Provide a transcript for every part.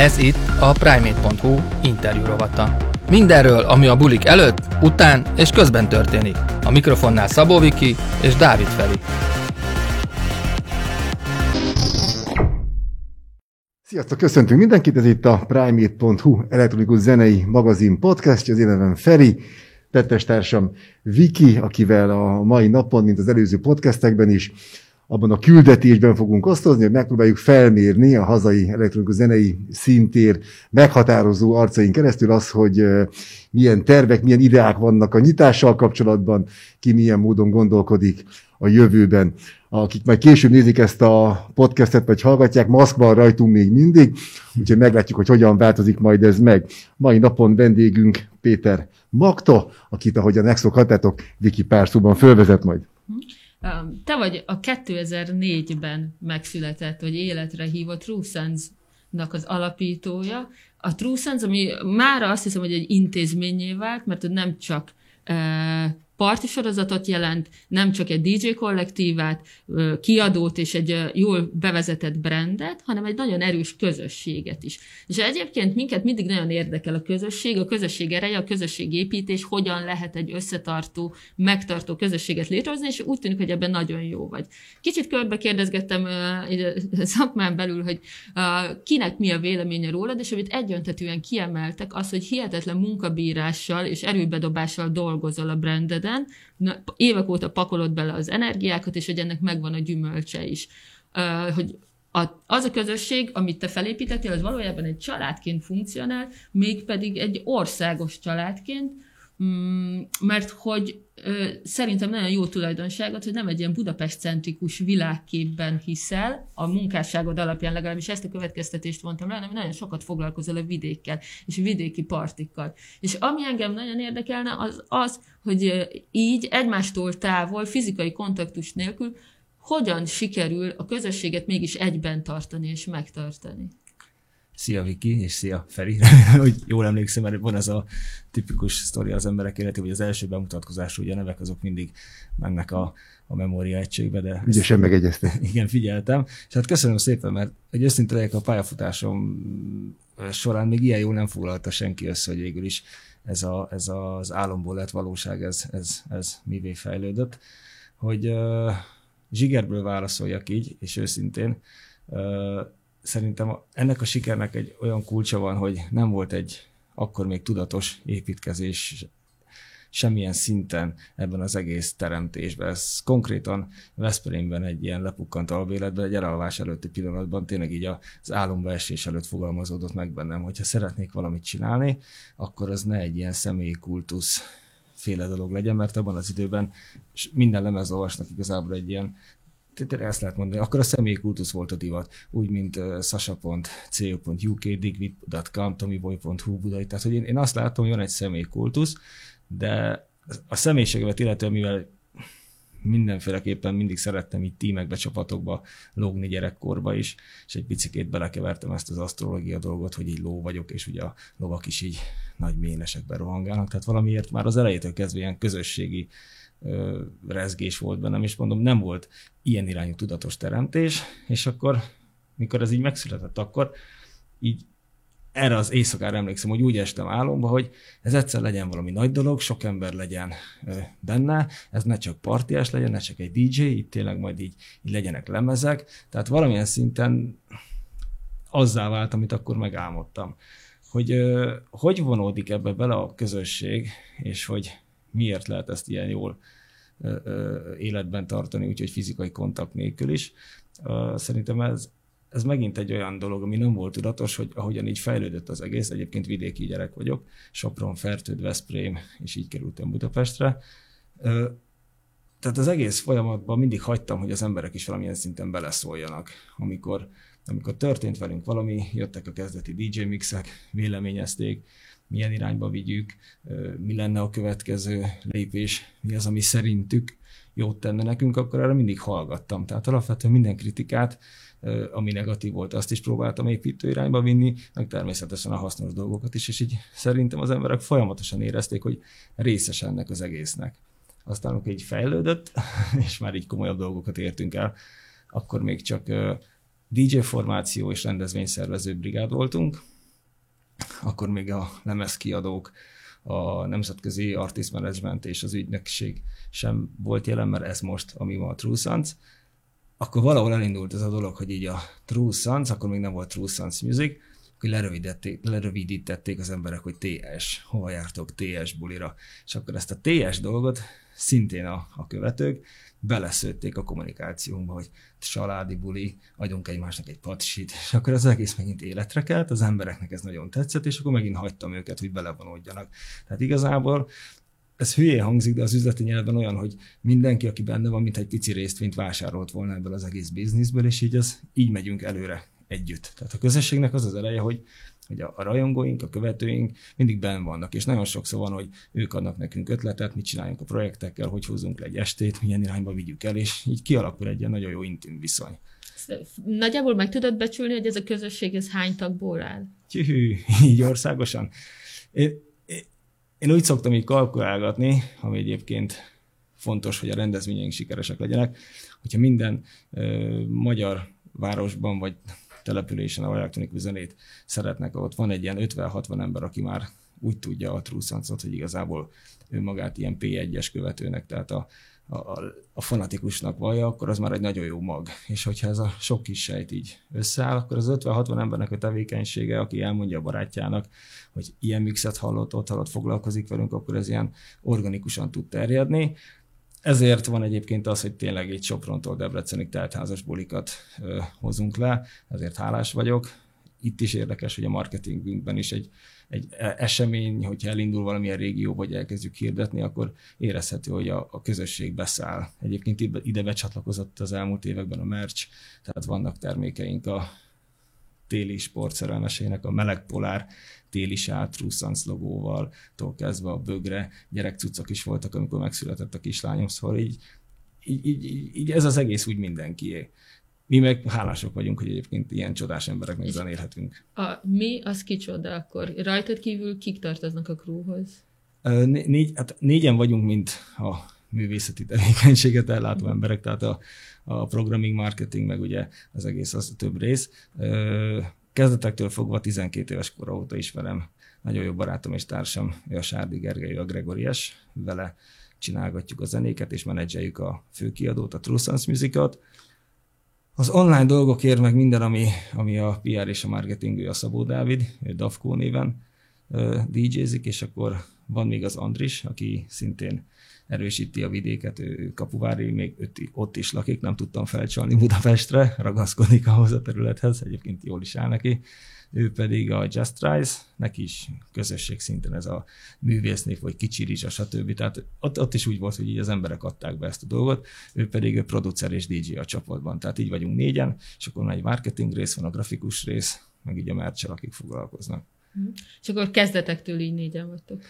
Ez itt a Primate.hu interjú rovata. Mindenről, ami a bulik előtt, után és közben történik. A mikrofonnál Szabó Viki és Dávid Feri. Sziasztok, köszöntünk mindenkit, ez itt a Primate.hu elektronikus zenei magazin podcast, az én nevem Feri, tettes társam Viki, akivel a mai napon, mint az előző podcastekben is, abban a küldetésben fogunk osztozni, hogy megpróbáljuk felmérni a hazai elektronikus zenei szintér meghatározó arcain keresztül az, hogy milyen tervek, milyen ideák vannak a nyitással kapcsolatban, ki milyen módon gondolkodik a jövőben. Akik majd később nézik ezt a podcastet, vagy hallgatják, maszk van rajtunk még mindig, úgyhogy meglátjuk, hogy hogyan változik majd ez meg. Mai napon vendégünk Péter Magta, akit, ahogyan megszokhattátok, Viki pár szóban fölvezet majd. Te vagy a 2004-ben megszületett, vagy életre hívott True az alapítója. A True ami mára azt hiszem, hogy egy intézményé vált, mert nem csak parti sorozatot jelent, nem csak egy DJ kollektívát, kiadót és egy jól bevezetett brandet, hanem egy nagyon erős közösséget is. És egyébként minket mindig nagyon érdekel a közösség, a közösség ereje, a közösség építés, hogyan lehet egy összetartó, megtartó közösséget létrehozni, és úgy tűnik, hogy ebben nagyon jó vagy. Kicsit körbe kérdezgettem szakmán belül, hogy kinek mi a véleménye rólad, és amit egyöntetően kiemeltek, az, hogy hihetetlen munkabírással és erőbedobással dolgozol a brandeden, Na, évek óta pakolod bele az energiákat, és hogy ennek megvan a gyümölcse is. Hogy az a közösség, amit te felépítettél, az valójában egy családként funkcionál, mégpedig egy országos családként, mert hogy szerintem nagyon jó tulajdonságot, hogy nem egy ilyen Budapest-centrikus világképben hiszel, a munkásságod alapján legalábbis ezt a következtetést vontam le, hanem nagyon sokat foglalkozol a vidékkel, és a vidéki partikkal. És ami engem nagyon érdekelne, az az, hogy így egymástól távol, fizikai kontaktus nélkül, hogyan sikerül a közösséget mégis egyben tartani és megtartani. Szia Viki, és szia Feri, hogy jól emlékszem, mert van ez a tipikus sztori az emberek életében, hogy az első bemutatkozás, ugye a nevek azok mindig mennek a, a memória egységbe, de... Ügyesen megegyezte. Igen, figyeltem. És hát köszönöm szépen, mert egy őszinte legyek a pályafutásom során még ilyen jól nem foglalta senki össze, hogy végül is ez, a, ez az álomból lett valóság, ez, ez, ez mivé fejlődött. Hogy uh, zsigerből válaszoljak így, és őszintén, uh, szerintem ennek a sikernek egy olyan kulcsa van, hogy nem volt egy akkor még tudatos építkezés semmilyen szinten ebben az egész teremtésben. Ez konkrétan Veszprémben egy ilyen lepukkant albéletben, egy elalvás előtti pillanatban tényleg így az álombeesés előtt fogalmazódott meg bennem, hogyha szeretnék valamit csinálni, akkor az ne egy ilyen személyi kultusz féle dolog legyen, mert abban az időben minden lemezolvasnak igazából egy ilyen tényleg ezt lehet mondani. Akkor a személyi kultusz volt a divat, úgy, mint uh, sasha.co.uk, digvit.com, tomiboy.hu budai. Tehát, hogy én, én azt látom, hogy van egy személyi kultusz, de a személyiségemet illetően, mivel mindenféleképpen mindig szerettem így tímekbe, csapatokba lógni gyerekkorba is, és egy picikét belekevertem ezt az asztrológia dolgot, hogy így ló vagyok, és ugye a lovak is így nagy ménesekben rohangálnak, tehát valamiért már az elejétől kezdve ilyen közösségi ö, rezgés volt bennem, és mondom, nem volt ilyen irányú tudatos teremtés, és akkor, mikor ez így megszületett, akkor így erre az éjszakára emlékszem, hogy úgy estem álomba, hogy ez egyszer legyen valami nagy dolog, sok ember legyen benne, ez ne csak partiás legyen, ne csak egy DJ, itt tényleg majd így, így legyenek lemezek, tehát valamilyen szinten azzá vált, amit akkor megálmodtam. Hogy hogy vonódik ebbe bele a közösség, és hogy miért lehet ezt ilyen jól életben tartani, úgyhogy fizikai kontakt nélkül is. Szerintem ez, ez megint egy olyan dolog, ami nem volt tudatos, hogy ahogyan így fejlődött az egész, egyébként vidéki gyerek vagyok, Sopron, Fertőd, Veszprém, és így kerültem Budapestre. Tehát az egész folyamatban mindig hagytam, hogy az emberek is valamilyen szinten beleszóljanak. Amikor, amikor történt velünk valami, jöttek a kezdeti DJ mixek, véleményezték, milyen irányba vigyük, mi lenne a következő lépés, mi az, ami szerintük jót tenne nekünk, akkor erre mindig hallgattam. Tehát alapvetően minden kritikát, ami negatív volt, azt is próbáltam építő irányba vinni, meg természetesen a hasznos dolgokat is, és így szerintem az emberek folyamatosan érezték, hogy részes ennek az egésznek. Aztán, amikor így fejlődött, és már így komolyabb dolgokat értünk el, akkor még csak DJ formáció és rendezvényszervező brigád voltunk, akkor még a lemezkiadók, a nemzetközi artist management és az ügynökség sem volt jelen, mert ez most, ami ma a True Sons. Akkor valahol elindult ez a dolog, hogy így a True Sons, akkor még nem volt True Sons Music, hogy lerövidítették, lerövidítették az emberek, hogy TS, hova jártok TS bulira. És akkor ezt a TS dolgot szintén a, a követők beleszőtték a kommunikációnkba, hogy családi buli, adjunk egymásnak egy patsit, és akkor az egész megint életre kelt, az embereknek ez nagyon tetszett, és akkor megint hagytam őket, hogy belevonódjanak. Tehát igazából ez hülyé hangzik, de az üzleti nyelven olyan, hogy mindenki, aki benne van, mint egy pici résztvényt vásárolt volna ebből az egész bizniszből, és így, az, így megyünk előre együtt. Tehát a közösségnek az az eleje, hogy hogy a, a rajongóink, a követőink mindig benn vannak, és nagyon sokszor van, hogy ők adnak nekünk ötletet, mit csináljunk a projektekkel, hogy húzunk le egy estét, milyen irányba vigyük el, és így kialakul egy ilyen nagyon jó intim viszony. Nagyjából meg tudod becsülni, hogy ez a közösség ez hány tagból áll? Tjuhű, így országosan. Én, én úgy szoktam így kalkulálgatni, ami egyébként fontos, hogy a rendezvényeink sikeresek legyenek, hogyha minden ö, magyar városban vagy településen, ahol elektronikus zenét szeretnek, ott van egy ilyen 50-60 ember, aki már úgy tudja a Trusancot, hogy igazából ő magát ilyen P1-es követőnek, tehát a, a, a fanatikusnak vallja, akkor az már egy nagyon jó mag. És hogyha ez a sok kis sejt így összeáll, akkor az 50-60 embernek a tevékenysége, aki elmondja a barátjának, hogy ilyen mixet hallott, ott hallott, foglalkozik velünk, akkor ez ilyen organikusan tud terjedni. Ezért van egyébként az, hogy tényleg egy Soprontól Debrecenig teltházas bulikat ö, hozunk le, ezért hálás vagyok. Itt is érdekes, hogy a marketingünkben is egy, egy esemény, hogyha elindul valamilyen régió, vagy elkezdjük hirdetni, akkor érezhető, hogy a, a közösség beszáll. Egyébként ide becsatlakozott az elmúlt években a merch, tehát vannak termékeink a téli sportszerelmesének, a meleg polár téli sátrú Sans logóval, tól kezdve a bögre, gyerekcucok is voltak, amikor megszületett a kislányom, szóval így, így, így, így ez az egész úgy mindenkié. Mi meg hálások vagyunk, hogy egyébként ilyen csodás embereknek zenélhetünk. A mi, az kicsoda akkor? Rajtad kívül kik tartoznak a krúhoz? Négy, hát négyen vagyunk, mint a művészeti tevékenységet ellátó emberek, tehát a, a programming, marketing, meg ugye az egész az több rész kezdetektől fogva 12 éves kor óta ismerem nagyon jó barátom és társam, ő a Sárdi Gergely, a Gregorias, vele csinálgatjuk a zenéket, és menedzseljük a főkiadót, a True Sons Musicot. Az online dolgokért meg minden, ami, ami a PR és a marketing, ő a Szabó Dávid, ő Dafko néven DJ-zik, és akkor van még az Andris, aki szintén erősíti a vidéket, ő kapuvári, még ott is lakik, nem tudtam felcsalni Budapestre, ragaszkodik ahhoz a területhez, egyébként jól is áll neki. Ő pedig a Just Rise, neki is közösség szinten ez a művésznév, vagy kicsi rizsa, stb. Tehát ott, ott is úgy volt, hogy így az emberek adták be ezt a dolgot, ő pedig a producer és DJ a csapatban. Tehát így vagyunk négyen, és akkor van egy marketing rész, van a grafikus rész, meg így a mercsel, akik foglalkoznak. És akkor kezdetektől így négyen vagytok.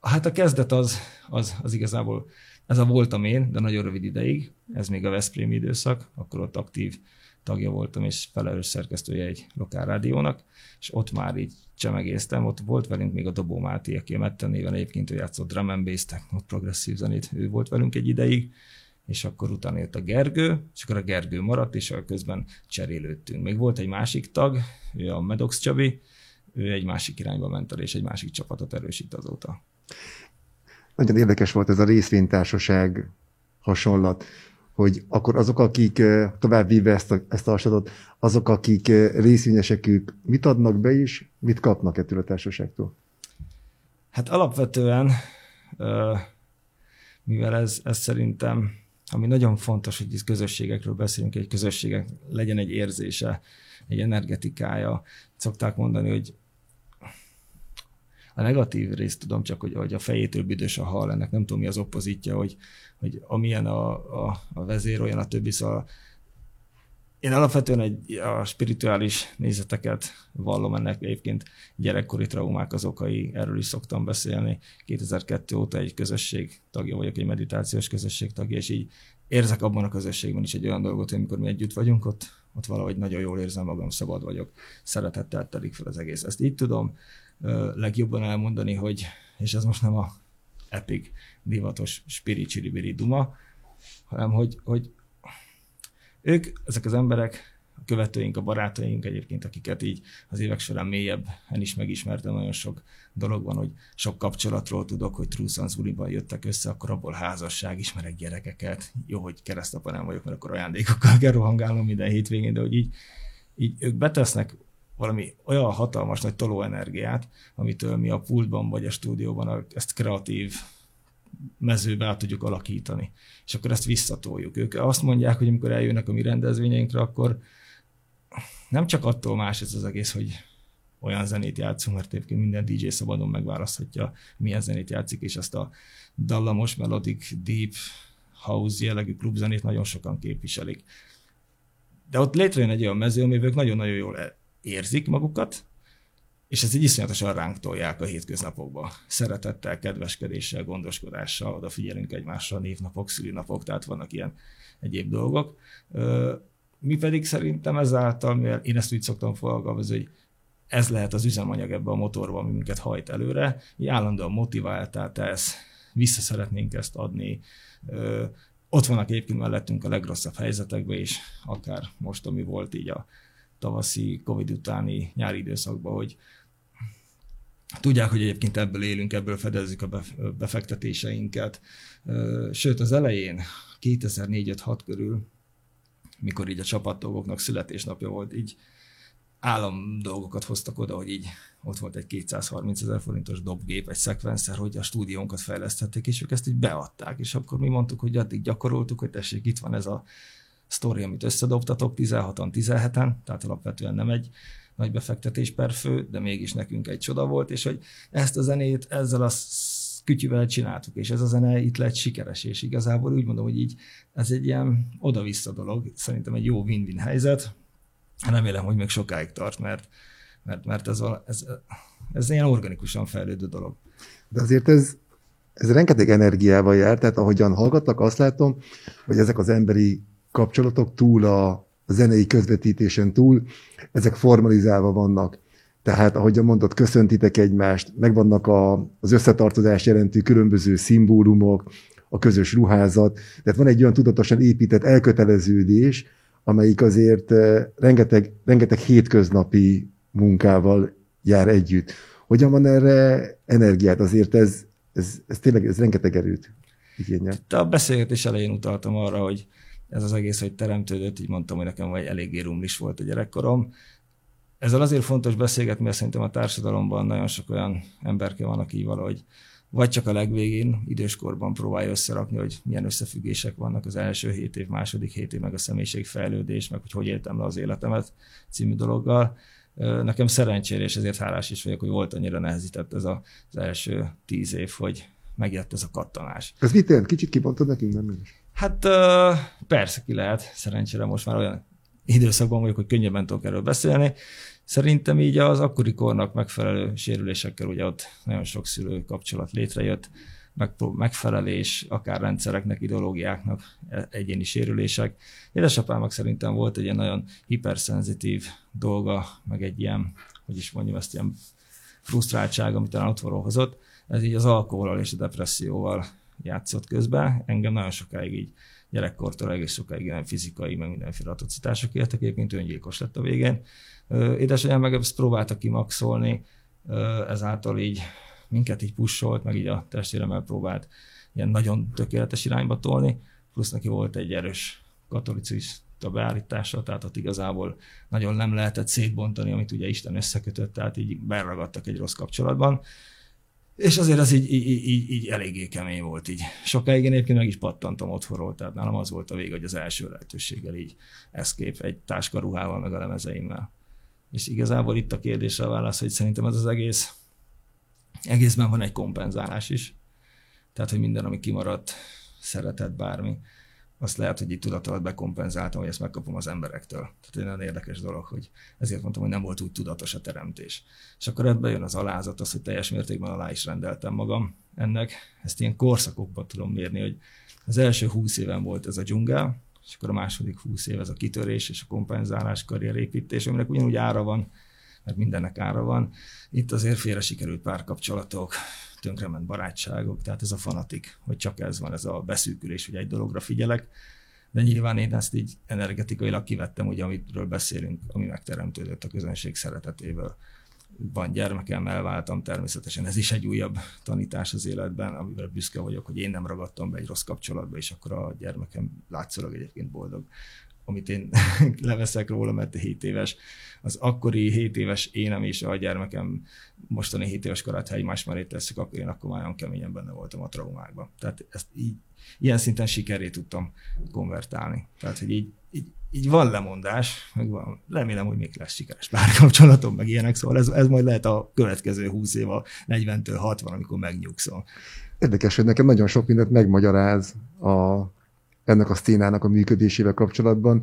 Hát a kezdet az, az, az igazából, ez a voltam én, de nagyon rövid ideig, ez még a Veszprém időszak, akkor ott aktív tagja voltam, és felelős szerkesztője egy lokál rádiónak, és ott már így csemegéztem, ott volt velünk még a Dobó Máté, aki a Metten néven egyébként ő játszott drum and bass ott progresszív zenét, ő volt velünk egy ideig, és akkor utána jött a Gergő, és akkor a Gergő maradt, és közben cserélődtünk. Még volt egy másik tag, ő a Medox Csabi, ő egy másik irányba ment el, és egy másik csapatot erősít azóta. Nagyon érdekes volt ez a részvénytársaság hasonlat, hogy akkor azok, akik tovább víve ezt a, ezt a hasonlatot, azok, akik részvényesek, ők mit adnak be is, mit kapnak ettől a társaságtól? Hát alapvetően, mivel ez, ez szerintem, ami nagyon fontos, hogy itt közösségekről beszélünk, egy közösségek legyen egy érzése, egy energetikája. Szokták mondani, hogy a negatív részt tudom csak, hogy, hogy a fejétől büdös a hal, ennek nem tudom mi az oppozitja, hogy, hogy amilyen a, a, a vezér, olyan a többi, szóval én alapvetően egy, a spirituális nézeteket vallom ennek egyébként gyerekkori traumák az okai, erről is szoktam beszélni. 2002 óta egy közösség tagja vagyok, egy meditációs közösség tagja, és így érzek abban a közösségben is egy olyan dolgot, hogy amikor mi együtt vagyunk, ott, ott valahogy nagyon jól érzem magam, szabad vagyok, szeretettel telik fel az egész. Ezt így tudom legjobban elmondani, hogy, és ez most nem a epic, divatos, spiri duma, hanem hogy, hogy ők, ezek az emberek, a követőink, a barátaink egyébként, akiket így az évek során mélyebben is megismertem, nagyon sok dolog van, hogy sok kapcsolatról tudok, hogy True Sons jöttek össze, akkor abból házasság, ismerek gyerekeket. Jó, hogy keresztapa nem vagyok, mert akkor ajándékokkal kell rohangálnom minden hétvégén, de hogy így, így ők betesznek valami olyan hatalmas nagy tolóenergiát, amitől mi a pultban vagy a stúdióban ezt kreatív mezőbe át tudjuk alakítani. És akkor ezt visszatoljuk. Ők azt mondják, hogy amikor eljönnek a mi rendezvényeinkre, akkor nem csak attól más ez az egész, hogy olyan zenét játszunk, mert egyébként minden DJ szabadon megválaszthatja, milyen zenét játszik, és ezt a dallamos, melodic, deep, house jellegű klubzenét nagyon sokan képviselik. De ott létrejön egy olyan mező, amivel nagyon-nagyon jól érzik magukat, és ez egy iszonyatosan ránk tolják a hétköznapokba. Szeretettel, kedveskedéssel, gondoskodással, odafigyelünk egymásra, névnapok, szülinapok, tehát vannak ilyen egyéb dolgok. Mi pedig szerintem ezáltal, mivel én ezt úgy szoktam fogalmazni, hogy ez lehet az üzemanyag ebbe a motorba, ami minket hajt előre, így állandóan motivált, tehát ez, vissza szeretnénk ezt adni. Ott vannak egyébként mellettünk a legrosszabb helyzetekben is, akár most, ami volt így a tavaszi, Covid utáni nyári időszakban, hogy Tudják, hogy egyébként ebből élünk, ebből fedezzük a befektetéseinket. Sőt, az elején, 2004-5-6 körül, mikor így a csapattagoknak születésnapja volt, így állam dolgokat hoztak oda, hogy így ott volt egy 230 ezer forintos dobgép, egy szekvenszer, hogy a stúdiónkat fejleszthették, és ők ezt így beadták, és akkor mi mondtuk, hogy addig gyakoroltuk, hogy tessék, itt van ez a sztori, amit összedobtatok 16-an, 17-en, tehát alapvetően nem egy nagy befektetés per fő, de mégis nekünk egy csoda volt, és hogy ezt a zenét ezzel a kütyüvel csináltuk, és ez a zene itt lett sikeres, és igazából úgy mondom, hogy így ez egy ilyen oda-vissza dolog, szerintem egy jó win-win helyzet, remélem, hogy még sokáig tart, mert, mert, mert ez, a, ez, ez ilyen organikusan fejlődő dolog. De azért ez, ez rengeteg energiával jár, tehát ahogyan hallgatlak, azt látom, hogy ezek az emberi kapcsolatok túl a, zenei közvetítésen túl, ezek formalizálva vannak. Tehát, ahogy mondott, köszöntitek egymást, megvannak a, az összetartozás jelentő különböző szimbólumok, a közös ruházat. Tehát van egy olyan tudatosan épített elköteleződés, amelyik azért eh, rengeteg, rengeteg hétköznapi munkával jár együtt. Hogyan van erre energiát? Azért ez, ez, ez tényleg ez rengeteg erőt igényel. A beszélgetés elején utaltam arra, hogy ez az egész, hogy teremtődött, így mondtam, hogy nekem vagy eléggé rumlis volt a gyerekkorom. Ezzel azért fontos beszélgetni, mert szerintem a társadalomban nagyon sok olyan emberke van, aki valahogy vagy csak a legvégén, időskorban próbálja összerakni, hogy milyen összefüggések vannak az első hét év, második hét év, meg a személyiségfejlődés, meg hogy hogy éltem le az életemet című dologgal. Nekem szerencsére, és ezért hálás is vagyok, hogy volt annyira nehezített ez az első tíz év, hogy megjött ez a kattanás. Ez mit jelent? Kicsit kibontod nekünk, nem is? Hát persze ki lehet, szerencsére most már olyan időszakban vagyok, hogy könnyebben tudok erről beszélni. Szerintem így az akkori kornak megfelelő sérülésekkel ugye ott nagyon sok szülő kapcsolat létrejött, megfelelés, akár rendszereknek, ideológiáknak, e, egyéni sérülések. Édesapámnak szerintem volt egy ilyen nagyon hiperszenzitív dolga, meg egy ilyen, hogy is mondjam, ezt ilyen frusztráltság, amit talán otthonról hozott. Ez így az alkoholal és a depresszióval játszott közben. Engem nagyon sokáig így gyerekkortól egész sokáig ilyen fizikai, meg mindenféle atrocitások éltek, egyébként öngyilkos lett a végén. Édesanyám meg ezt próbálta kimaxolni, ezáltal így minket így pusolt, meg így a testvéremmel próbált ilyen nagyon tökéletes irányba tolni, plusz neki volt egy erős katolicista beállítása, tehát ott igazából nagyon nem lehetett szétbontani, amit ugye Isten összekötött, tehát így berragadtak egy rossz kapcsolatban. És azért az így, így, így, így eléggé kemény volt így. Sokáig én egyébként meg is pattantam otthonról, tehát nálam az volt a vége, hogy az első lehetőséggel így eszkép egy táskaruhával, meg a lemezeimmel. És igazából itt a kérdésre a válasz, hogy szerintem ez az egész, egészben van egy kompenzálás is. Tehát, hogy minden, ami kimaradt, szeretet, bármi, azt lehet, hogy itt tudat alatt bekompenzáltam, hogy ezt megkapom az emberektől. Tehát egy nagyon érdekes dolog, hogy ezért mondtam, hogy nem volt úgy tudatos a teremtés. És akkor ebben jön az alázat, az, hogy teljes mértékben alá is rendeltem magam ennek. Ezt ilyen korszakokban tudom mérni, hogy az első húsz éven volt ez a dzsungel, és akkor a második húsz év ez a kitörés és a kompenzálás, karrierépítés, aminek ugyanúgy ára van, mert mindennek ára van. Itt azért félre sikerült párkapcsolatok, tönkrement barátságok, tehát ez a fanatik, hogy csak ez van, ez a beszűkülés, hogy egy dologra figyelek. de nyilván én ezt így energetikailag kivettem, ugye, amitről beszélünk, ami megteremtődött a közönség szeretetéből. Van gyermekem, elváltam, természetesen ez is egy újabb tanítás az életben, amivel büszke vagyok, hogy én nem ragadtam be egy rossz kapcsolatba, és akkor a gyermekem látszólag egyébként boldog amit én leveszek róla, mert 7 éves, az akkori 7 éves énem és a gyermekem mostani 7 éves korát, ha egymás mellé tesszük, akkor én akkor már nagyon keményen benne voltam a traumákban. Tehát ezt így, ilyen szinten sikeré tudtam konvertálni. Tehát, hogy így, így, így van lemondás, meg van, remélem, hogy még lesz sikeres párkapcsolatom, meg ilyenek, szóval ez, ez majd lehet a következő 20 év, a 40-től 60, amikor megnyugszom. Érdekes, hogy nekem nagyon sok mindent megmagyaráz a ennek a szténának a működésével kapcsolatban.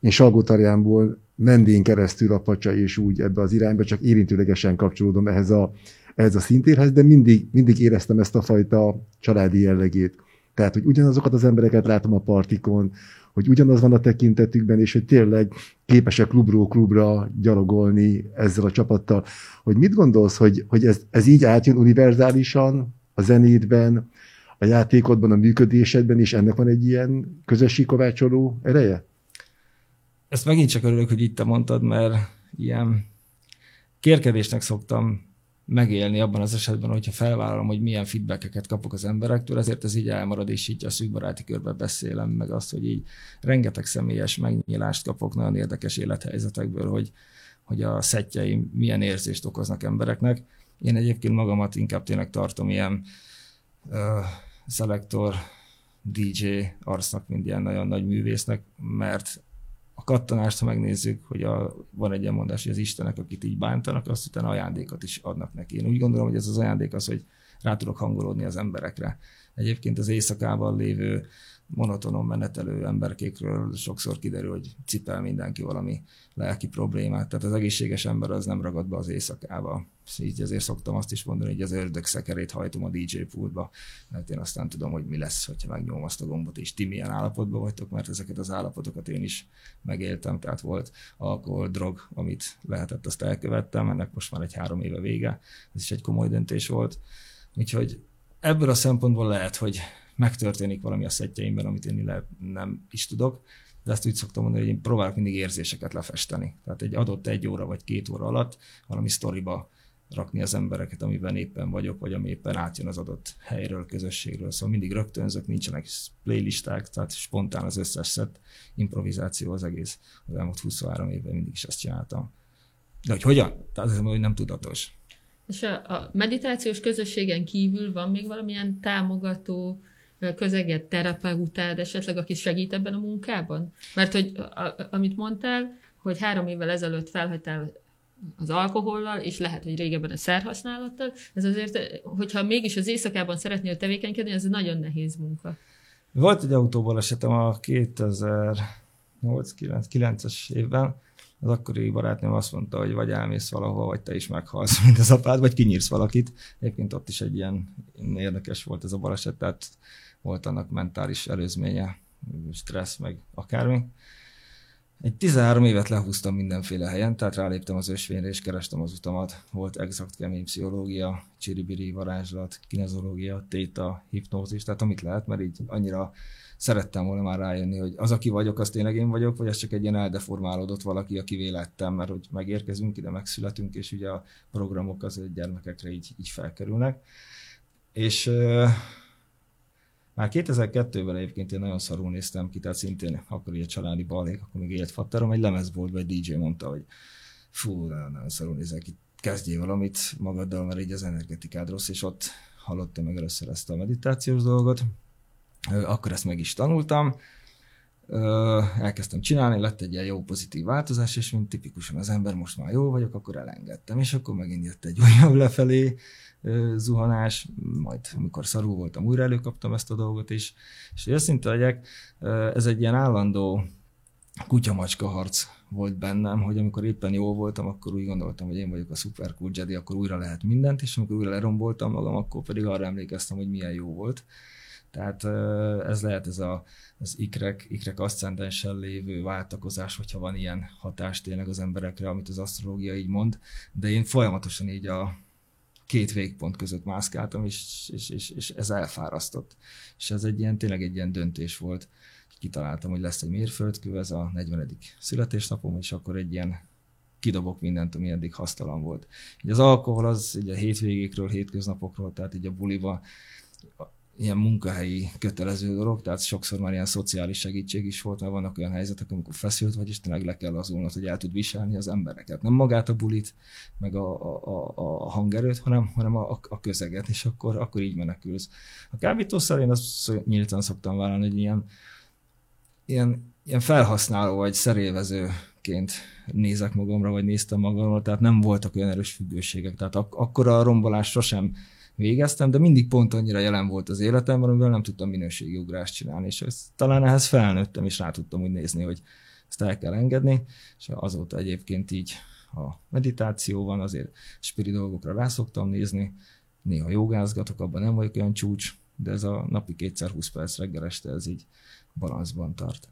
Én Salgótarjánból Mendén keresztül a pacsa és úgy ebbe az irányba, csak érintőlegesen kapcsolódom ehhez a, ehhez a szintérhez, de mindig, mindig éreztem ezt a fajta családi jellegét. Tehát, hogy ugyanazokat az embereket látom a partikon, hogy ugyanaz van a tekintetükben, és hogy tényleg képesek klubról klubra gyalogolni ezzel a csapattal. Hogy mit gondolsz, hogy, hogy ez, ez így átjön univerzálisan a zenétben, a játékodban, a működésedben, és ennek van egy ilyen közösségkovácsoló ereje? Ezt megint csak örülök, hogy itt te mondtad, mert ilyen kérkedésnek szoktam megélni abban az esetben, hogyha felvállalom, hogy milyen feedbackeket kapok az emberektől, ezért ez így elmarad, és így a szűkbaráti körben beszélem, meg azt, hogy így rengeteg személyes megnyilást kapok nagyon érdekes élethelyzetekből, hogy, hogy a szettjeim milyen érzést okoznak embereknek. Én egyébként magamat inkább tényleg tartom ilyen uh, szelektor, DJ arcnak, mint ilyen nagyon nagy művésznek, mert a kattanást, ha megnézzük, hogy a, van egy ilyen mondás, hogy az Istenek, akit így bántanak, azt utána ajándékot is adnak neki. Én úgy gondolom, hogy ez az ajándék az, hogy rá tudok hangolódni az emberekre. Egyébként az éjszakában lévő monotonon menetelő emberkékről sokszor kiderül, hogy cipel mindenki valami lelki problémát. Tehát az egészséges ember az nem ragad be az éjszakába. Így ezért szoktam azt is mondani, hogy az ördög szekerét hajtom a DJ pultba, mert én aztán tudom, hogy mi lesz, hogyha megnyomom azt a gombot, és ti milyen állapotban vagytok, mert ezeket az állapotokat én is megéltem, tehát volt alkohol, drog, amit lehetett, azt elkövettem, ennek most már egy három éve vége, ez is egy komoly döntés volt. Úgyhogy ebből a szempontból lehet, hogy megtörténik valami a szettjeimben, amit én le, nem is tudok, de ezt úgy szoktam mondani, hogy én próbálok mindig érzéseket lefesteni. Tehát egy adott egy óra vagy két óra alatt valami sztoriba rakni az embereket, amiben éppen vagyok, vagy ami éppen átjön az adott helyről, közösségről. Szóval mindig rögtönzök, nincsenek playlisták, tehát spontán az összes szett improvizáció az egész. Az elmúlt 23 évben mindig is ezt csináltam. De hogy hogyan? Tehát ez hogy nem tudatos. És a, a meditációs közösségen kívül van még valamilyen támogató közeget, terapeutád esetleg, aki segít ebben a munkában? Mert hogy a, amit mondtál, hogy három évvel ezelőtt felhagytál az alkohollal, és lehet, hogy régebben a szerhasználattal, ez azért, hogyha mégis az éjszakában szeretnél tevékenykedni, ez nagyon nehéz munka. Volt egy autóból esetem a 2008-9-es évben, az akkori barátnőm azt mondta, hogy vagy elmész valahol, vagy te is meghalsz, mint az apád, vagy kinyírsz valakit. Egyébként ott is egy ilyen érdekes volt ez a baleset, tehát volt annak mentális előzménye, stressz, meg akármi. Egy 13 évet lehúztam mindenféle helyen, tehát ráléptem az ösvényre, és kerestem az utamat. Volt exakt kemény pszichológia, csiribiri, varázslat, kinezológia, téta, hipnózis, tehát amit lehet, mert így annyira szerettem volna már rájönni, hogy az, aki vagyok, az tényleg én vagyok, vagy ez csak egy ilyen eldeformálódott valaki, aki vélettem, mert hogy megérkezünk ide, megszületünk, és ugye a programok az gyermekekre így, így felkerülnek. És már 2002-ben egyébként én nagyon szarul néztem ki, tehát szintén akkor ilyen családi balék, akkor még élt fatterom, egy lemezboltban egy DJ mondta, hogy fú, nagyon, nagyon szarul nézek ki, kezdjél valamit magaddal, mert így az energetikád rossz, és ott hallottam meg először ezt a meditációs dolgot. Akkor ezt meg is tanultam, elkezdtem csinálni, lett egy ilyen jó pozitív változás, és mint tipikusan az ember most már jó vagyok, akkor elengedtem, és akkor megint jött egy olyan lefelé zuhanás, majd amikor szarul voltam, újra előkaptam ezt a dolgot is, és őszinte legyek, ez egy ilyen állandó kutyamacska harc volt bennem, hogy amikor éppen jó voltam, akkor úgy gondoltam, hogy én vagyok a szuper cool Jedi, akkor újra lehet mindent, és amikor újra leromboltam magam, akkor pedig arra emlékeztem, hogy milyen jó volt. Tehát ez lehet ez a, az ikrek, ikrek aszcendenssel lévő váltakozás, hogyha van ilyen hatás tényleg az emberekre, amit az asztrológia így mond, de én folyamatosan így a két végpont között mászkáltam, és, és, és, és ez elfárasztott. És ez egy ilyen, tényleg egy ilyen döntés volt. kitaláltam, hogy lesz egy mérföldkő, ez a 40. születésnapom, és akkor egy ilyen kidobok mindent, ami eddig hasztalan volt. Így az alkohol az ugye a hétvégékről, hétköznapokról, tehát így a buliba ilyen munkahelyi kötelező dolog, tehát sokszor már ilyen szociális segítség is volt, mert vannak olyan helyzetek, amikor feszült vagy, és tényleg le kell azulnod, hogy el tud viselni az embereket. Nem magát a bulit, meg a, a, a hangerőt, hanem, hanem a, a közeget, és akkor, akkor így menekülsz. A kábítószer én azt nyíltan szoktam vállalni, hogy ilyen, ilyen, ilyen felhasználó vagy szerélvezőként nézek magamra, vagy néztem magamra, tehát nem voltak olyan erős függőségek. Tehát ak- akkor a rombolás sosem végeztem, de mindig pont annyira jelen volt az életemben, amivel nem tudtam minőségi ugrást csinálni, és ezt, talán ehhez felnőttem, és rá tudtam úgy nézni, hogy ezt el kell engedni, és azóta egyébként így a meditáció van, azért spiri dolgokra rá szoktam nézni, néha jogázgatok, abban nem vagyok olyan csúcs, de ez a napi kétszer 20 perc reggel este, ez így balanszban tart.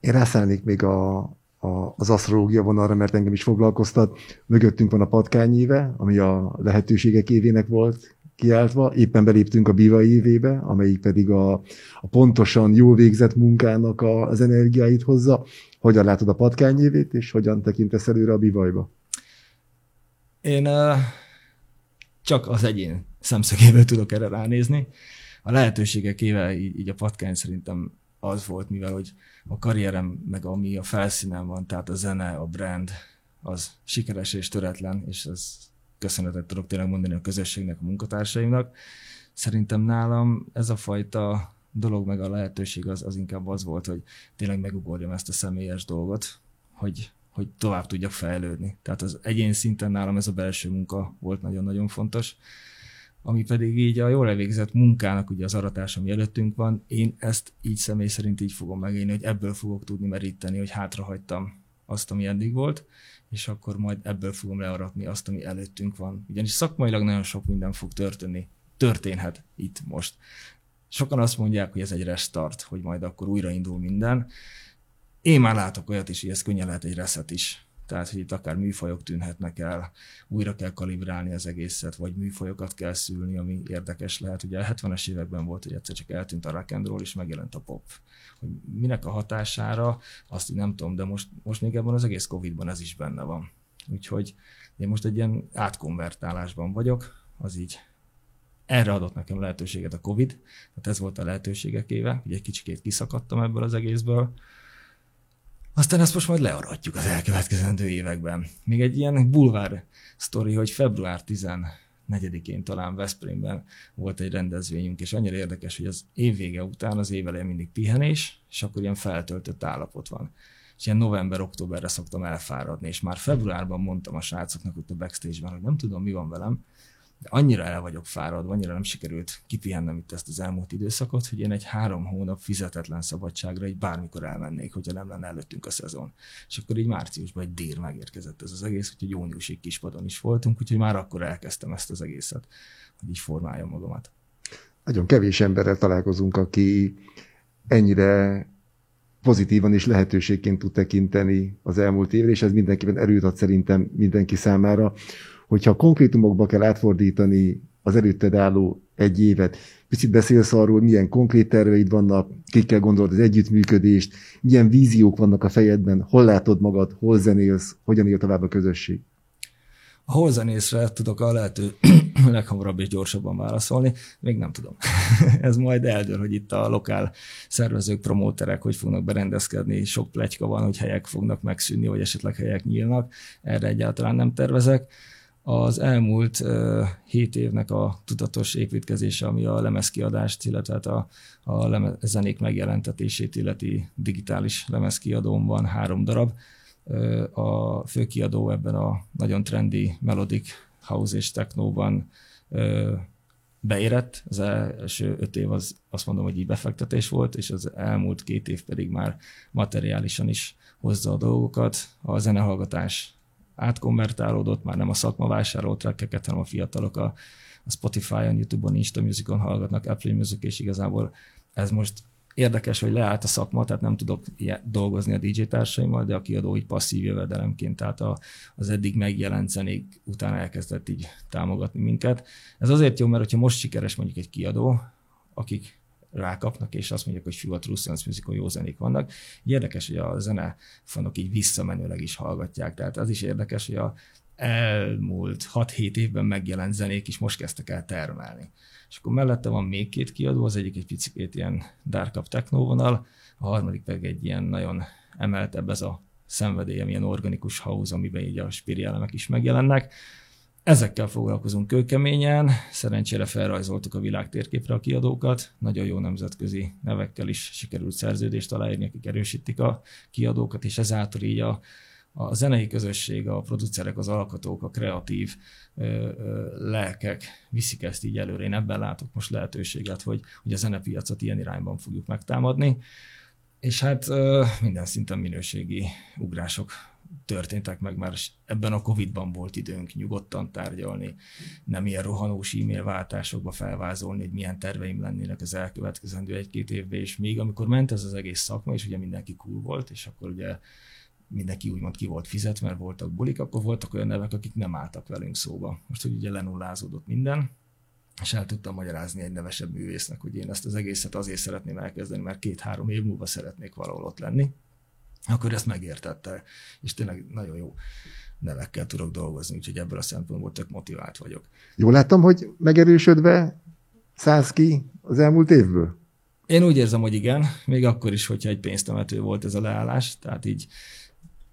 Én rászállnék még a, a, az asztrológia vonalra, mert engem is foglalkoztat. Mögöttünk van a patkányéve, ami a lehetőségek évének volt kiáltva. Éppen beléptünk a bivai évébe, amelyik pedig a, a pontosan jól végzett munkának a, az energiáit hozza. Hogyan látod a patkányévét, és hogyan tekintesz előre a bivajba? Én uh, csak az egyén szemszögéből tudok erre ránézni. A lehetőségek éve így, így a patkány szerintem az volt, mivel hogy a karrierem, meg ami a felszínen van, tehát a zene, a brand, az sikeres és töretlen, és ez köszönetet tudok tényleg mondani a közösségnek, a munkatársaimnak. Szerintem nálam ez a fajta dolog, meg a lehetőség az, az inkább az volt, hogy tényleg megugorjam ezt a személyes dolgot, hogy, hogy tovább tudjak fejlődni. Tehát az egyén szinten nálam ez a belső munka volt nagyon-nagyon fontos ami pedig így a jól elvégzett munkának ugye az aratás, ami előttünk van, én ezt így személy szerint így fogom megélni, hogy ebből fogok tudni meríteni, hogy hátrahagytam azt, ami eddig volt, és akkor majd ebből fogom learatni azt, ami előttünk van. Ugyanis szakmailag nagyon sok minden fog történni. Történhet itt most. Sokan azt mondják, hogy ez egy restart, hogy majd akkor újraindul minden. Én már látok olyat is, hogy ez könnyen lehet egy reset is tehát hogy itt akár műfajok tűnhetnek el, újra kell kalibrálni az egészet, vagy műfajokat kell szülni, ami érdekes lehet. Ugye a 70-es években volt, hogy egyszer csak eltűnt a rock and roll, és megjelent a pop. Hogy minek a hatására, azt nem tudom, de most, most még ebben az egész Covid-ban ez is benne van. Úgyhogy én most egy ilyen átkonvertálásban vagyok, az így erre adott nekem lehetőséget a Covid, tehát ez volt a lehetőségek éve, hogy egy kicsikét kiszakadtam ebből az egészből, aztán ezt most majd learadjuk az elkövetkezendő években. Még egy ilyen bulvár sztori, hogy február 14-én talán Veszprémben volt egy rendezvényünk, és annyira érdekes, hogy az év vége után az év elején mindig pihenés, és akkor ilyen feltöltött állapot van. És ilyen november-októberre szoktam elfáradni, és már februárban mondtam a srácoknak ott a backstage-ben, hogy nem tudom, mi van velem, de annyira el vagyok fáradva, annyira nem sikerült kipihennem itt ezt az elmúlt időszakot, hogy én egy három hónap fizetetlen szabadságra egy bármikor elmennék, hogyha nem lenne előttünk a szezon. És akkor így márciusban egy dír megérkezett ez az egész, úgyhogy júniusig kispadon is voltunk, úgyhogy már akkor elkezdtem ezt az egészet, hogy így formáljam magamat. Nagyon kevés emberrel találkozunk, aki ennyire pozitívan és lehetőségként tud tekinteni az elmúlt évre, és ez mindenképpen erőt ad szerintem mindenki számára hogyha konkrétumokba kell átfordítani az előtted álló egy évet, picit beszélsz arról, milyen konkrét terveid vannak, kikkel gondolod az együttműködést, milyen víziók vannak a fejedben, hol látod magad, hol zenélsz, hogyan él tovább a közösség? A hol zenészre tudok a lehető leghamarabb és gyorsabban válaszolni, még nem tudom. Ez majd eldől, hogy itt a lokál szervezők, promóterek hogy fognak berendezkedni, sok pletyka van, hogy helyek fognak megszűnni, vagy esetleg helyek nyílnak, erre egyáltalán nem tervezek az elmúlt hét évnek a tudatos építkezése, ami a lemezkiadást, illetve hát a, a leme, zenék megjelentetését illeti digitális lemezkiadón van három darab. A főkiadó ebben a nagyon trendi melodic house és technóban beérett. Az első öt év az azt mondom, hogy így befektetés volt, és az elmúlt két év pedig már materiálisan is hozza a dolgokat. A zenehallgatás átkonvertálódott, már nem a szakma vásárolt trekkeket, hanem a fiatalok a, a Spotify-on, YouTube-on, Insta Music-on hallgatnak, Apple Music, és igazából ez most érdekes, hogy leállt a szakma, tehát nem tudok dolgozni a DJ társaimmal, de a kiadó így passzív jövedelemként, tehát a, az eddig megjelent zenék után elkezdett így támogatni minket. Ez azért jó, mert hogyha most sikeres mondjuk egy kiadó, akik rákapnak, és azt mondják, hogy fű, a True Sense Musical jó zenék vannak. Érdekes, hogy a zenefanok így visszamenőleg is hallgatják. Tehát az is érdekes, hogy a elmúlt 6-7 évben megjelent zenék is most kezdtek el termelni. És akkor mellette van még két kiadó, az egyik egy picit ilyen dark techno vonal, a harmadik pedig egy ilyen nagyon emeltebb ez a szenvedély, ilyen organikus house, amiben így a spiri elemek is megjelennek. Ezekkel foglalkozunk kőkeményen, szerencsére felrajzoltuk a világ térképre a kiadókat, nagyon jó nemzetközi nevekkel is sikerült szerződést aláírni, akik erősítik a kiadókat, és ezáltal így a, a zenei közösség, a producerek, az alkotók, a kreatív ö, ö, lelkek viszik ezt így előre. Én ebben látok most lehetőséget, hogy, hogy a zenepiacot ilyen irányban fogjuk megtámadni. És hát ö, minden szinten minőségi ugrások történtek meg, mert ebben a Covid-ban volt időnk nyugodtan tárgyalni, nem ilyen rohanós e-mail váltásokba felvázolni, hogy milyen terveim lennének az elkövetkezendő egy-két évben, és még amikor ment ez az egész szakma, és ugye mindenki cool volt, és akkor ugye mindenki úgymond ki volt fizet, mert voltak bulik, akkor voltak olyan nevek, akik nem álltak velünk szóba. Most, hogy ugye lenullázódott minden, és el tudtam magyarázni egy nevesebb művésznek, hogy én ezt az egészet azért szeretném elkezdeni, mert két-három év múlva szeretnék valahol ott lenni, akkor ezt megértette, és tényleg nagyon jó nevekkel tudok dolgozni, úgyhogy ebből a szempontból tök motivált vagyok. Jól láttam, hogy megerősödve szállsz ki az elmúlt évből? Én úgy érzem, hogy igen, még akkor is, hogyha egy pénztemető volt ez a leállás, tehát így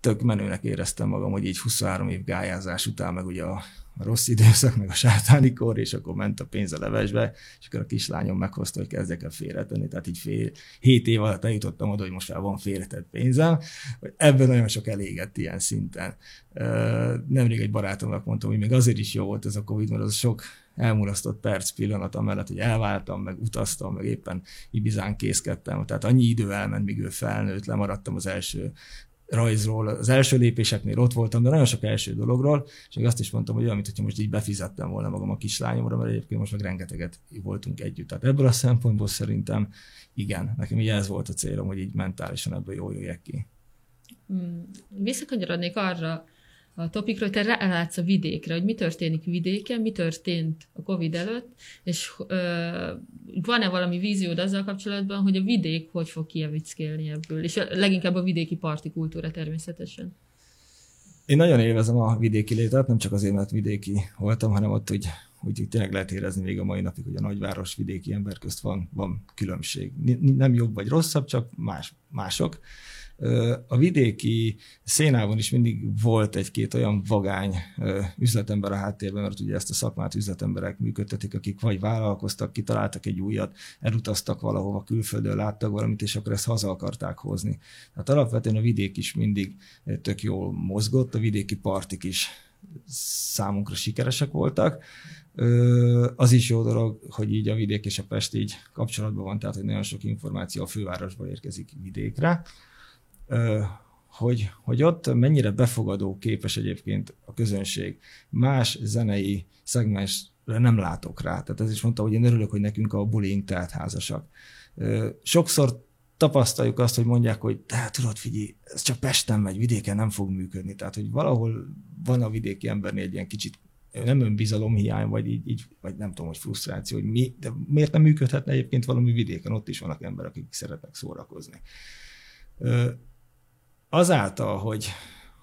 tök menőnek éreztem magam, hogy így 23 év gályázás után, meg ugye a rossz időszak, meg a sátáni kor, és akkor ment a pénz a levesbe, és akkor a kislányom meghozta, hogy kezdjek el félretenni, tehát így fél, 7 év alatt eljutottam oda, hogy most már van félretett pénzem, hogy ebben nagyon sok elégett ilyen szinten. Nemrég egy barátomnak mondtam, hogy még azért is jó volt ez a Covid, mert az sok elmulasztott perc pillanat amellett, hogy elváltam, meg utaztam, meg éppen Ibizán készkedtem. Tehát annyi idő elment, míg ő felnőtt, lemaradtam az első rajzról, az első lépéseknél ott voltam, de nagyon sok első dologról, és még azt is mondtam, hogy olyan, mintha most így befizettem volna magam a kislányomra, mert egyébként most meg rengeteget voltunk együtt. Tehát ebből a szempontból szerintem igen, nekem így ez volt a célom, hogy így mentálisan ebből jól jöjjek ki. Hmm. Visszakanyarodnék arra, a topikról, te rálátsz a vidékre, hogy mi történik vidéken, mi történt a Covid előtt, és van-e valami víziód azzal kapcsolatban, hogy a vidék hogy fog kievickélni ebből, és leginkább a vidéki parti kultúra természetesen. Én nagyon élvezem a vidéki létet, nem csak azért, mert vidéki voltam, hanem ott, hogy, hogy tényleg lehet érezni még a mai napig, hogy a nagyváros vidéki ember közt van, van különbség. Nem jobb vagy rosszabb, csak más, mások. A vidéki szénában is mindig volt egy-két olyan vagány üzletember a háttérben, mert ugye ezt a szakmát üzletemberek működtetik, akik vagy vállalkoztak, kitaláltak egy újat, elutaztak valahova külföldön, láttak valamit, és akkor ezt haza akarták hozni. Tehát alapvetően a vidék is mindig tök jól mozgott, a vidéki partik is számunkra sikeresek voltak. Az is jó dolog, hogy így a vidék és a Pest így kapcsolatban van, tehát hogy nagyon sok információ a fővárosból érkezik vidékre hogy, hogy ott mennyire befogadó képes egyébként a közönség. Más zenei szegmensre nem látok rá. Tehát ez is mondta, hogy én örülök, hogy nekünk a bullying tehát házasak. Sokszor tapasztaljuk azt, hogy mondják, hogy te tudod, figyelj, ez csak Pesten megy, vidéken nem fog működni. Tehát, hogy valahol van a vidéki embernél egy ilyen kicsit nem önbizalom hiány, vagy így, így, vagy nem tudom, hogy frusztráció, hogy mi, de miért nem működhetne egyébként valami vidéken, ott is vannak emberek, akik szeretnek szórakozni azáltal, hogy,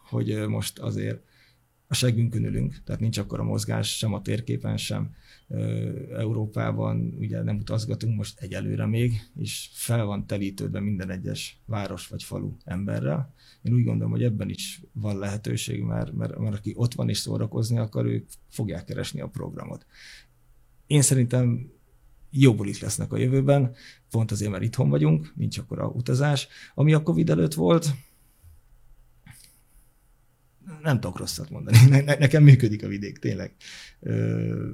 hogy most azért a segünkön ülünk, tehát nincs akkor a mozgás sem a térképen, sem Európában, ugye nem utazgatunk most egyelőre még, és fel van telítődve minden egyes város vagy falu emberrel. Én úgy gondolom, hogy ebben is van lehetőség, mert, mert, mert aki ott van és szórakozni akar, ők fogják keresni a programot. Én szerintem jó bulik lesznek a jövőben, pont azért, mert itthon vagyunk, nincs a utazás. Ami a Covid előtt volt, nem tudok rosszat mondani. Ne, ne, nekem működik a vidék, tényleg. Ö,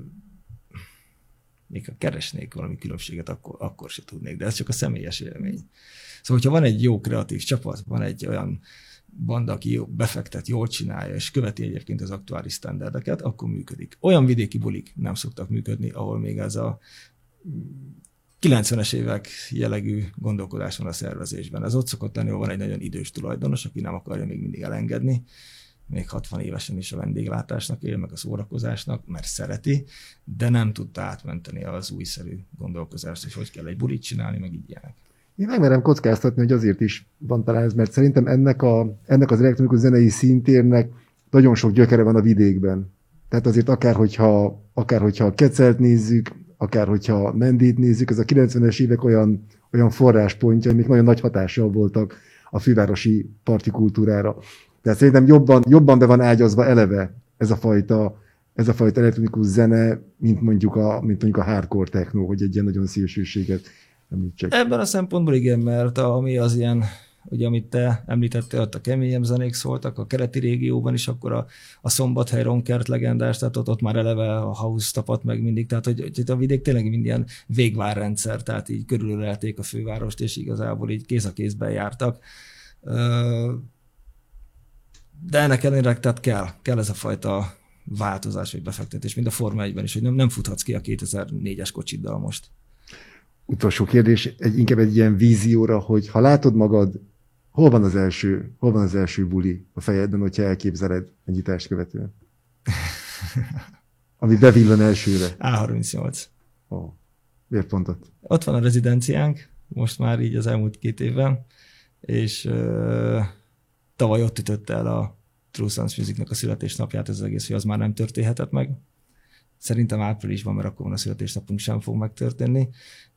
még ha keresnék valami különbséget, akkor, akkor se tudnék, de ez csak a személyes élmény. Szóval, hogyha van egy jó kreatív csapat, van egy olyan banda, aki jó, befektet, jól csinálja, és követi egyébként az aktuális standardeket, akkor működik. Olyan vidéki bulik nem szoktak működni, ahol még ez a 90-es évek jellegű gondolkodás van a szervezésben. Ez ott szokott lenni, ahol van egy nagyon idős tulajdonos, aki nem akarja még mindig elengedni, még 60 évesen is a vendéglátásnak él, meg a szórakozásnak, mert szereti, de nem tudta átmenteni az újszerű gondolkozást, hogy hogy kell egy bulit csinálni, meg így ilyenek. Én megmerem kockáztatni, hogy azért is van talán ez, mert szerintem ennek, a, ennek az elektronikus zenei szintérnek nagyon sok gyökere van a vidékben. Tehát azért akár hogyha, akár hogyha a kecelt nézzük, akár hogyha Mendét nézzük, ez a 90-es évek olyan, olyan forráspontja, amik nagyon nagy hatással voltak a fővárosi partikultúrára. Tehát szerintem jobban, jobban be van ágyazva eleve ez a fajta, ez a fajta elektronikus zene, mint mondjuk a, mint mondjuk a hardcore techno, hogy egy ilyen nagyon szélsőséget említsek. Ebben a szempontból igen, mert ami az ilyen ugye amit te említettél, ott a keményebb zenék szóltak, a kereti régióban is, akkor a, a Szombathely Ronkert legendás, tehát ott, ott már eleve a house tapadt meg mindig, tehát hogy, hogy a vidék tényleg mind ilyen végvárrendszer, tehát így körülölelték a fővárost, és igazából így kéz a kézben jártak. De ennek ellenére tehát kell, kell ez a fajta változás vagy befektetés, mint a Forma 1-ben is, hogy nem, nem futhatsz ki a 2004-es kocsiddal most. Utolsó kérdés, egy, inkább egy ilyen vízióra, hogy ha látod magad Hol van az első, hol van az első buli a fejedben, hogyha elképzeled egy nyitást követően? Ami bevillan elsőre. A38. Ó, miért pont ott? Ott van a rezidenciánk, most már így az elmúlt két évben, és tavaly ott ütötte el a True Sons Musicnak a születésnapját, ez az egész, hogy az már nem történhetett meg. Szerintem áprilisban, mert akkor a születésnapunk sem fog megtörténni,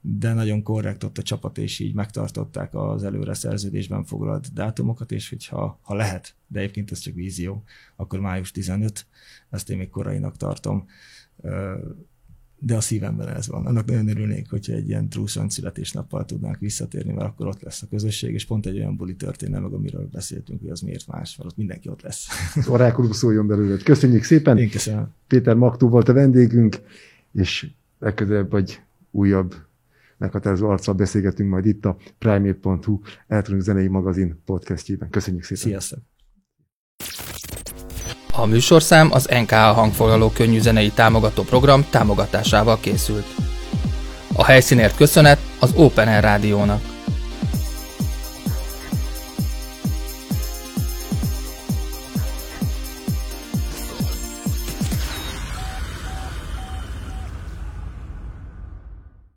de nagyon korrekt ott a csapat, és így megtartották az előre szerződésben foglalt dátumokat, és hogyha ha lehet, de egyébként ez csak vízió, akkor május 15, ezt én még korainak tartom de a szívemben ez van. Annak nagyon örülnék, hogyha egy ilyen trúszon születésnappal tudnánk visszatérni, mert akkor ott lesz a közösség, és pont egy olyan buli történne meg, amiről beszéltünk, hogy az miért más, mert ott mindenki ott lesz. Orákulum szóljon belőle. Köszönjük szépen. Én köszönöm. Péter Maktú volt a vendégünk, és legközelebb vagy újabb meghatározó arccal beszélgetünk majd itt a Primate.hu elektronikus zenei magazin podcastjében. Köszönjük szépen. Sziasztok. A műsorszám az NKA hangfoglaló könnyű zenei támogató program támogatásával készült. A helyszínért köszönet az Open Air Rádiónak.